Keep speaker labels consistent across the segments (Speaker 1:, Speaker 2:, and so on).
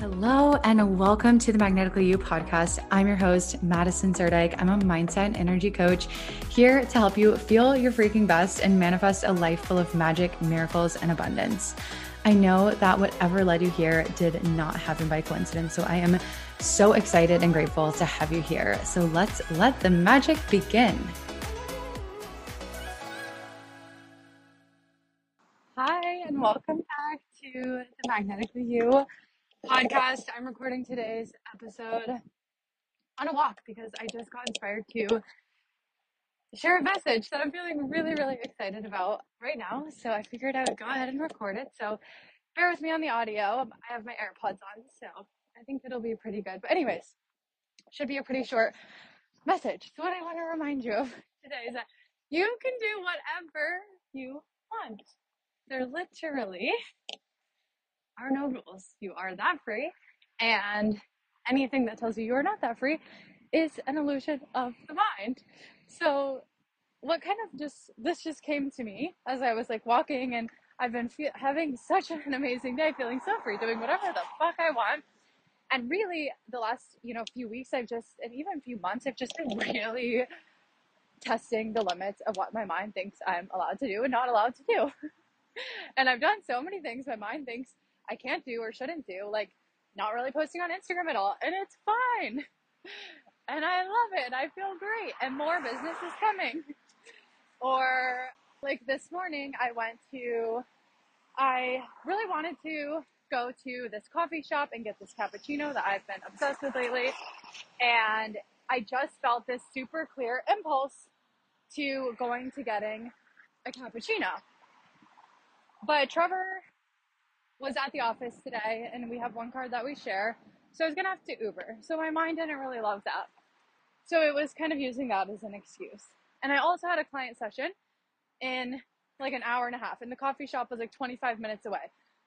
Speaker 1: Hello, and welcome to the Magnetically You podcast. I'm your host, Madison Zerdike. I'm a mindset and energy coach here to help you feel your freaking best and manifest a life full of magic, miracles, and abundance. I know that whatever led you here did not happen by coincidence. So I am so excited and grateful to have you here. So let's let the magic begin. Hi, and welcome back to the Magnetically You podcast. I'm recording today's episode on a walk because I just got inspired to share a message that I'm feeling really, really excited about right now. So I figured I would go ahead and record it. So bear with me on the audio. I have my AirPods on, so I think it'll be pretty good. But, anyways, should be a pretty short message. So, what I want to remind you of today is that you can do whatever you want. There literally are no rules. You are that free. And anything that tells you you're not that free is an illusion of the mind. So, what kind of just this just came to me as I was like walking, and I've been fe- having such an amazing day, feeling so free, doing whatever the fuck I want. And really, the last you know few weeks, I've just and even a few months, I've just been really testing the limits of what my mind thinks I'm allowed to do and not allowed to do. and I've done so many things my mind thinks I can't do or shouldn't do, like not really posting on Instagram at all, and it's fine. And I love it, and I feel great, and more business is coming. Or like this morning, I went to, I really wanted to go to this coffee shop and get this cappuccino that I've been obsessed with lately. And I just felt this super clear impulse to going to getting a cappuccino. But Trevor was at the office today and we have one card that we share. So I was going to have to Uber. So my mind didn't really love that. So it was kind of using that as an excuse. And I also had a client session in like an hour and a half and the coffee shop was like 25 minutes away.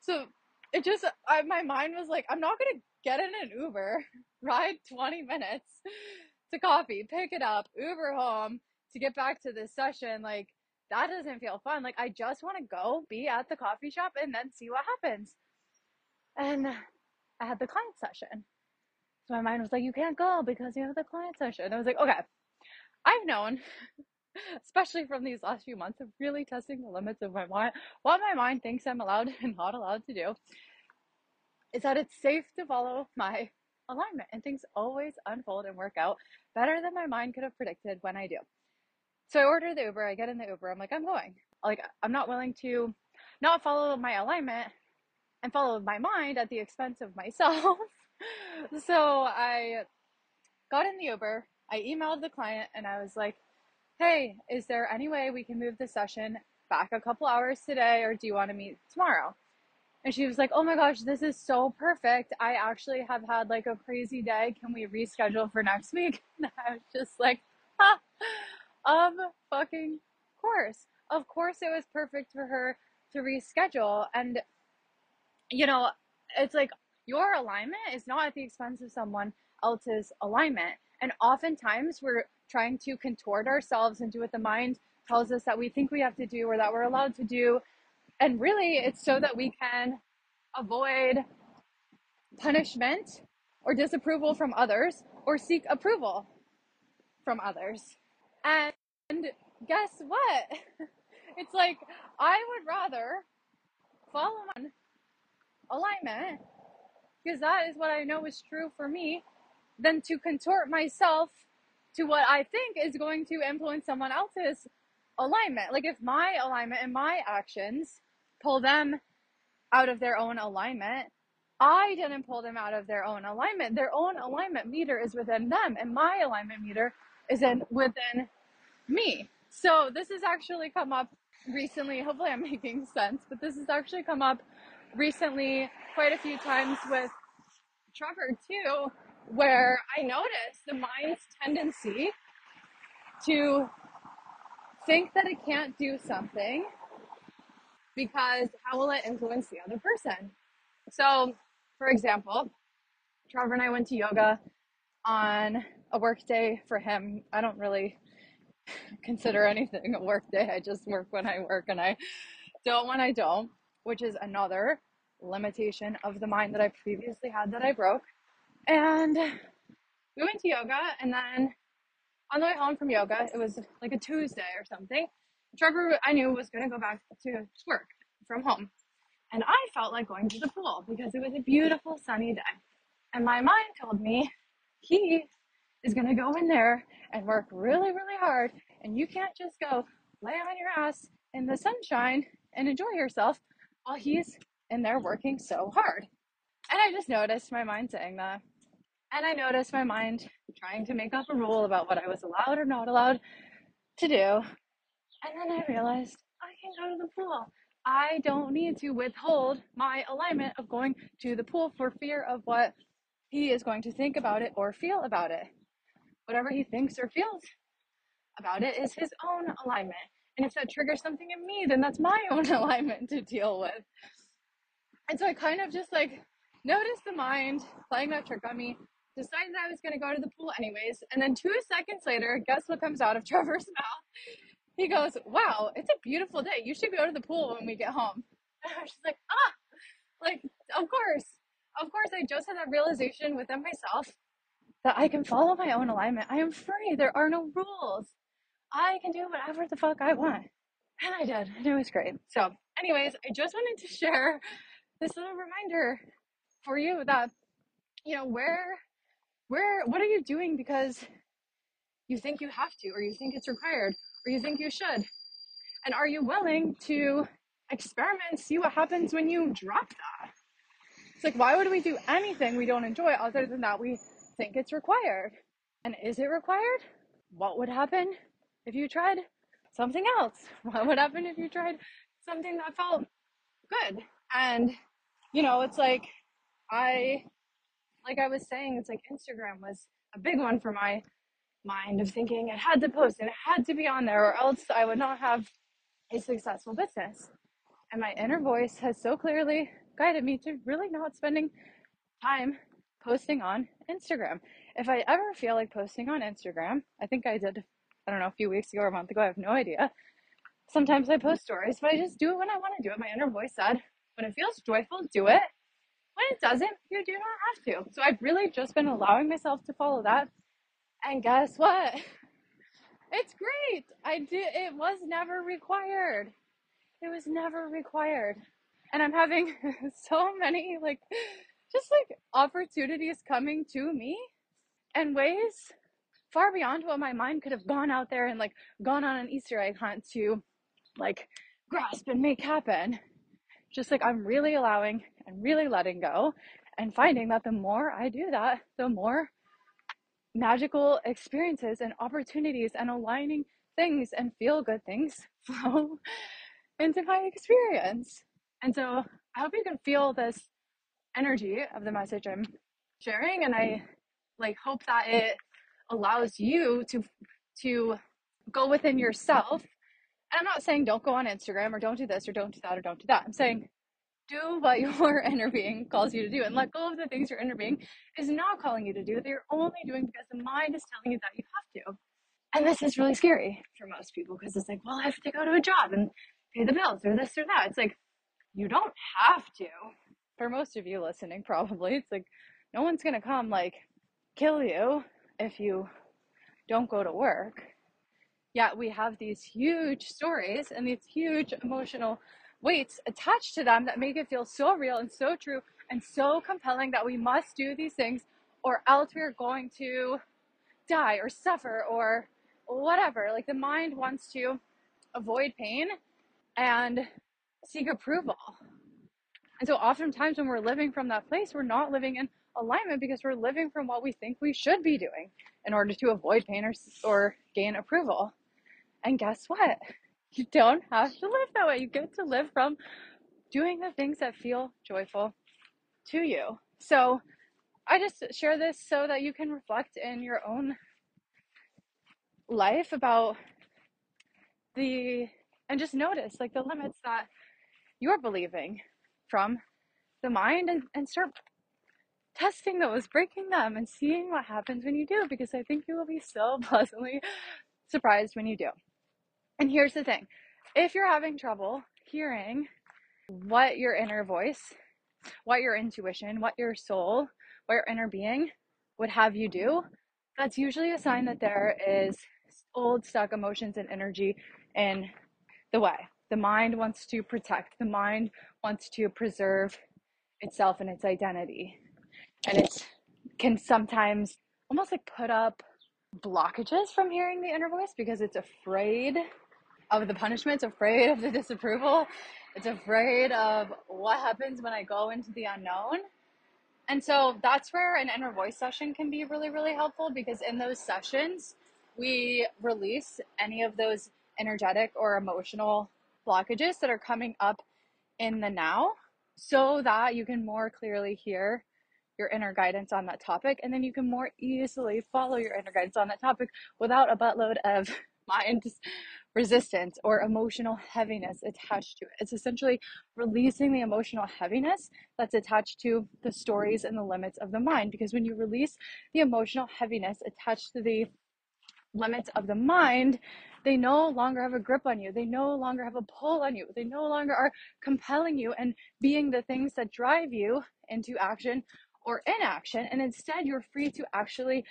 Speaker 1: So it just, I, my mind was like, I'm not going to get in an Uber, ride 20 minutes to coffee, pick it up, Uber home to get back to this session. Like, that doesn't feel fun. Like I just want to go be at the coffee shop and then see what happens. And I had the client session. So my mind was like, you can't go because you have the client session. I was like, okay. I've known, especially from these last few months of really testing the limits of my mind, what my mind thinks I'm allowed and not allowed to do, is that it's safe to follow my alignment and things always unfold and work out better than my mind could have predicted when I do. So I order the Uber, I get in the Uber, I'm like, I'm going. Like, I'm not willing to not follow my alignment and follow my mind at the expense of myself. so I got in the Uber, I emailed the client, and I was like, hey, is there any way we can move the session back a couple hours today, or do you want to meet tomorrow? And she was like, oh my gosh, this is so perfect. I actually have had like a crazy day. Can we reschedule for next week? And I was just like, ha. Of fucking course. Of course, it was perfect for her to reschedule. And, you know, it's like your alignment is not at the expense of someone else's alignment. And oftentimes we're trying to contort ourselves and do what the mind tells us that we think we have to do or that we're allowed to do. And really, it's so that we can avoid punishment or disapproval from others or seek approval from others. And guess what? It's like I would rather follow my alignment because that is what I know is true for me than to contort myself to what I think is going to influence someone else's alignment. Like if my alignment and my actions pull them out of their own alignment, I didn't pull them out of their own alignment. Their own alignment meter is within them, and my alignment meter is in within me. So this has actually come up recently. Hopefully, I'm making sense, but this has actually come up recently quite a few times with Trevor too, where I noticed the mind's tendency to think that it can't do something because how will it influence the other person? So, for example, Trevor and I went to yoga on a work day for him. I don't really consider anything a work day. I just work when I work and I don't when I don't, which is another limitation of the mind that I previously had that I broke. And we went to yoga, and then on the way home from yoga, it was like a Tuesday or something. Trevor, I knew, was going to go back to work from home. And I felt like going to the pool because it was a beautiful sunny day. And my mind told me he is going to go in there and work really, really hard. And you can't just go lay on your ass in the sunshine and enjoy yourself while he's in there working so hard. And I just noticed my mind saying that. And I noticed my mind trying to make up a rule about what I was allowed or not allowed to do. And then I realized I can go to the pool. I don't need to withhold my alignment of going to the pool for fear of what he is going to think about it or feel about it. Whatever he thinks or feels about it is his own alignment. And if that triggers something in me, then that's my own alignment to deal with. And so I kind of just like noticed the mind playing that trick on me, decided I was going to go to the pool anyways. And then two seconds later, guess what comes out of Trevor's mouth? He goes, Wow, it's a beautiful day. You should go to the pool when we get home. And I was just like, Ah, like, of course. Of course, I just had that realization within myself that I can follow my own alignment. I am free. There are no rules. I can do whatever the fuck I want. And I did. And it was great. So, anyways, I just wanted to share this little reminder for you that, you know, where, where, what are you doing because you think you have to, or you think it's required, or you think you should? And are you willing to experiment, see what happens when you drop that? It's like, why would we do anything we don't enjoy other than that we think it's required? And is it required? What would happen if you tried something else? What would happen if you tried something that felt good? And, you know, it's like, I, like I was saying, it's like Instagram was a big one for my mind of thinking it had to post and it had to be on there or else I would not have a successful business. And my inner voice has so clearly guided me to really not spending time posting on Instagram. If I ever feel like posting on Instagram, I think I did, I don't know, a few weeks ago or a month ago, I have no idea. Sometimes I post stories, but I just do it when I want to do it. My inner voice said, when it feels joyful, do it. When it doesn't, you do not have to. So I've really just been allowing myself to follow that. And guess what? It's great. I did it was never required. It was never required. And I'm having so many like just like opportunities coming to me in ways far beyond what my mind could have gone out there and like gone on an Easter egg hunt to like grasp and make happen. Just like I'm really allowing and really letting go and finding that the more I do that, the more magical experiences and opportunities and aligning things and feel good things flow into my experience. And so I hope you can feel this energy of the message I'm sharing and I like hope that it allows you to to go within yourself. And I'm not saying don't go on Instagram or don't do this or don't do that or don't do that. I'm saying do what your inner being calls you to do and let go of the things your inner being is not calling you to do that you're only doing because the mind is telling you that you have to. And this is really scary for most people because it's like, well, I have to go to a job and pay the bills or this or that. It's like, you don't have to. For most of you listening, probably, it's like, no one's going to come like kill you if you don't go to work. Yet we have these huge stories and these huge emotional weights attached to them that make it feel so real and so true and so compelling that we must do these things or else we're going to die or suffer or whatever. Like the mind wants to avoid pain and seek approval. And so oftentimes when we're living from that place, we're not living in alignment because we're living from what we think we should be doing in order to avoid pain or, or gain approval. And guess what? You don't have to live that way. You get to live from doing the things that feel joyful to you. So I just share this so that you can reflect in your own life about the, and just notice like the limits that you're believing from the mind and, and start testing those, breaking them, and seeing what happens when you do, because I think you will be so pleasantly surprised when you do. And here's the thing if you're having trouble hearing what your inner voice what your intuition, what your soul, what your inner being would have you do, that's usually a sign that there is old stuck emotions and energy in the way. The mind wants to protect, the mind wants to preserve itself and its identity. And it can sometimes almost like put up blockages from hearing the inner voice because it's afraid of the punishment, it's afraid of the disapproval, it's afraid of what happens when I go into the unknown. And so that's where an inner voice session can be really, really helpful because in those sessions, we release any of those energetic or emotional blockages that are coming up in the now so that you can more clearly hear your inner guidance on that topic and then you can more easily follow your inner guidance on that topic without a buttload of mind resistance or emotional heaviness attached to it. It's essentially releasing the emotional heaviness that's attached to the stories and the limits of the mind because when you release the emotional heaviness attached to the limits of the mind, they no longer have a grip on you. They no longer have a pull on you. They no longer are compelling you and being the things that drive you into action or inaction. And instead, you're free to actually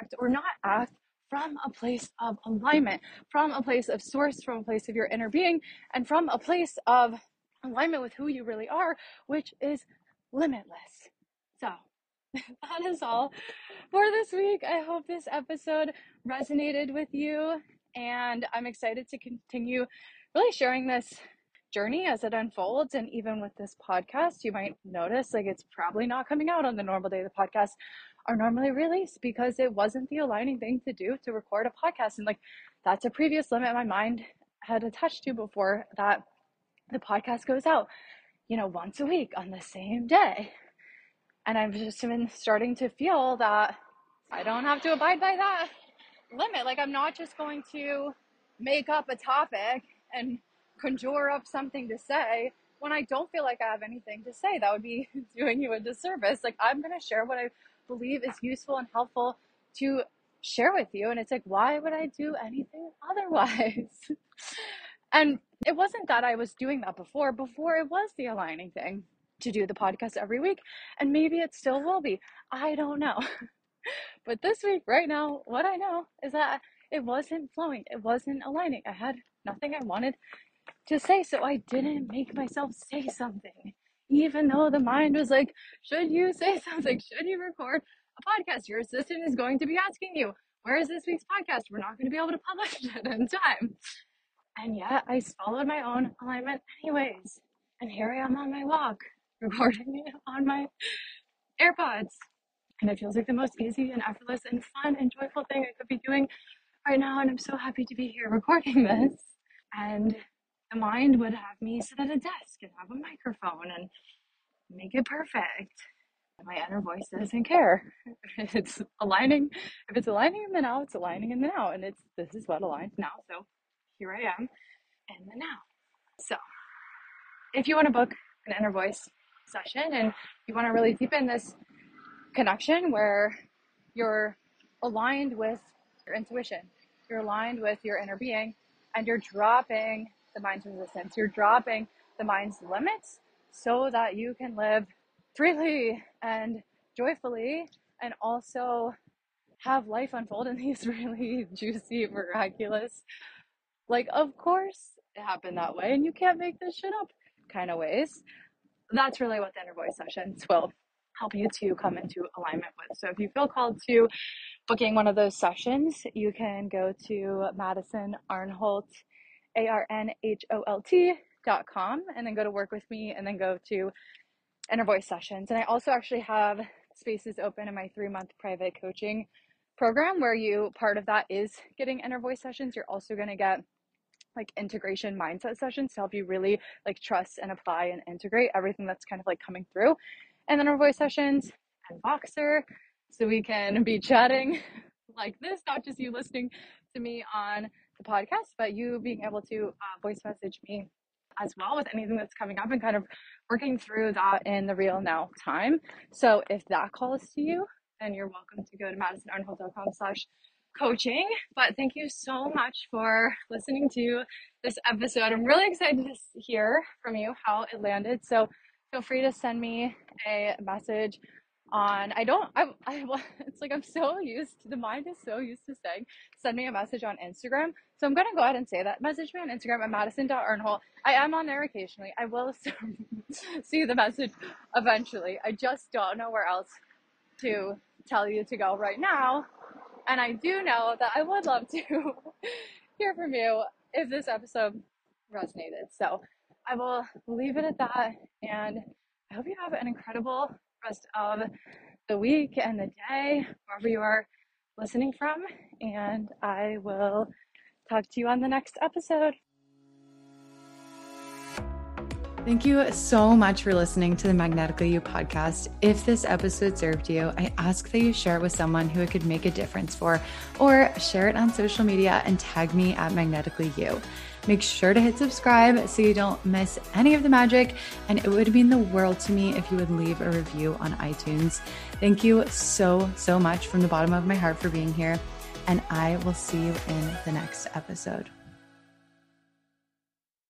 Speaker 1: act or not act from a place of alignment, from a place of source, from a place of your inner being, and from a place of alignment with who you really are, which is limitless. So, that is all for this week. I hope this episode resonated with you, and I'm excited to continue really sharing this journey as it unfolds. And even with this podcast, you might notice like it's probably not coming out on the normal day the podcast are normally released because it wasn't the aligning thing to do to record a podcast. And like that's a previous limit my mind had attached to before that the podcast goes out, you know, once a week on the same day. And I've just been starting to feel that I don't have to abide by that limit. Like I'm not just going to make up a topic and conjure up something to say when I don't feel like I have anything to say. That would be doing you a disservice. Like I'm going to share what I believe is useful and helpful to share with you. And it's like, why would I do anything otherwise? and it wasn't that I was doing that before. Before it was the aligning thing to do the podcast every week. And maybe it still will be. I don't know. but this week, right now, what I know is that it wasn't flowing. It wasn't aligning. I had nothing I wanted to say. So I didn't make myself say something even though the mind was like, should you say something? Should you record a podcast? Your assistant is going to be asking you, where is this week's podcast? We're not going to be able to publish it in time. And yet I followed my own alignment anyways. And here I am on my walk, recording it on my AirPods. And it feels like the most easy and effortless and fun and joyful thing I could be doing right now. And I'm so happy to be here recording this. And the mind would have me sit at a desk and have a microphone and make it perfect. My inner voice doesn't care. It's aligning. If it's aligning in the now, it's aligning in the now. And it's this is what aligns now. So here I am in the now. So if you want to book an inner voice session and you want to really deepen this connection where you're aligned with your intuition, you're aligned with your inner being, and you're dropping the mind's resistance. You're dropping the mind's limits so that you can live freely and joyfully and also have life unfold in these really juicy, miraculous, like, of course it happened that way and you can't make this shit up kind of ways. That's really what the inner voice sessions will help you to come into alignment with. So if you feel called to booking one of those sessions, you can go to Madison Arnholt a R N H O L T dot com, and then go to work with me, and then go to inner voice sessions. And I also actually have spaces open in my three month private coaching program where you part of that is getting inner voice sessions. You're also going to get like integration mindset sessions to help you really like trust and apply and integrate everything that's kind of like coming through and then our voice sessions and Voxer so we can be chatting like this, not just you listening to me on the podcast, but you being able to uh, voice message me as well with anything that's coming up and kind of working through that in the real now time. So if that calls to you, then you're welcome to go to madisonarnholt.com slash coaching. But thank you so much for listening to this episode. I'm really excited to hear from you how it landed. So feel free to send me a message on I don't I, I it's like I'm so used to the mind is so used to saying send me a message on Instagram. So I'm gonna go ahead and say that. Message me on Instagram at Madison.Arnholt. I am on there occasionally. I will see the message eventually. I just don't know where else to tell you to go right now. And I do know that I would love to hear from you if this episode resonated. So I will leave it at that and I hope you have an incredible rest of the week and the day, wherever you are listening from. And I will talk to you on the next episode.
Speaker 2: Thank you so much for listening to the Magnetically You podcast. If this episode served you, I ask that you share it with someone who it could make a difference for, or share it on social media and tag me at Magnetically You. Make sure to hit subscribe so you don't miss any of the magic. And it would mean the world to me if you would leave a review on iTunes. Thank you so, so much from the bottom of my heart for being here. And I will see you in the next episode.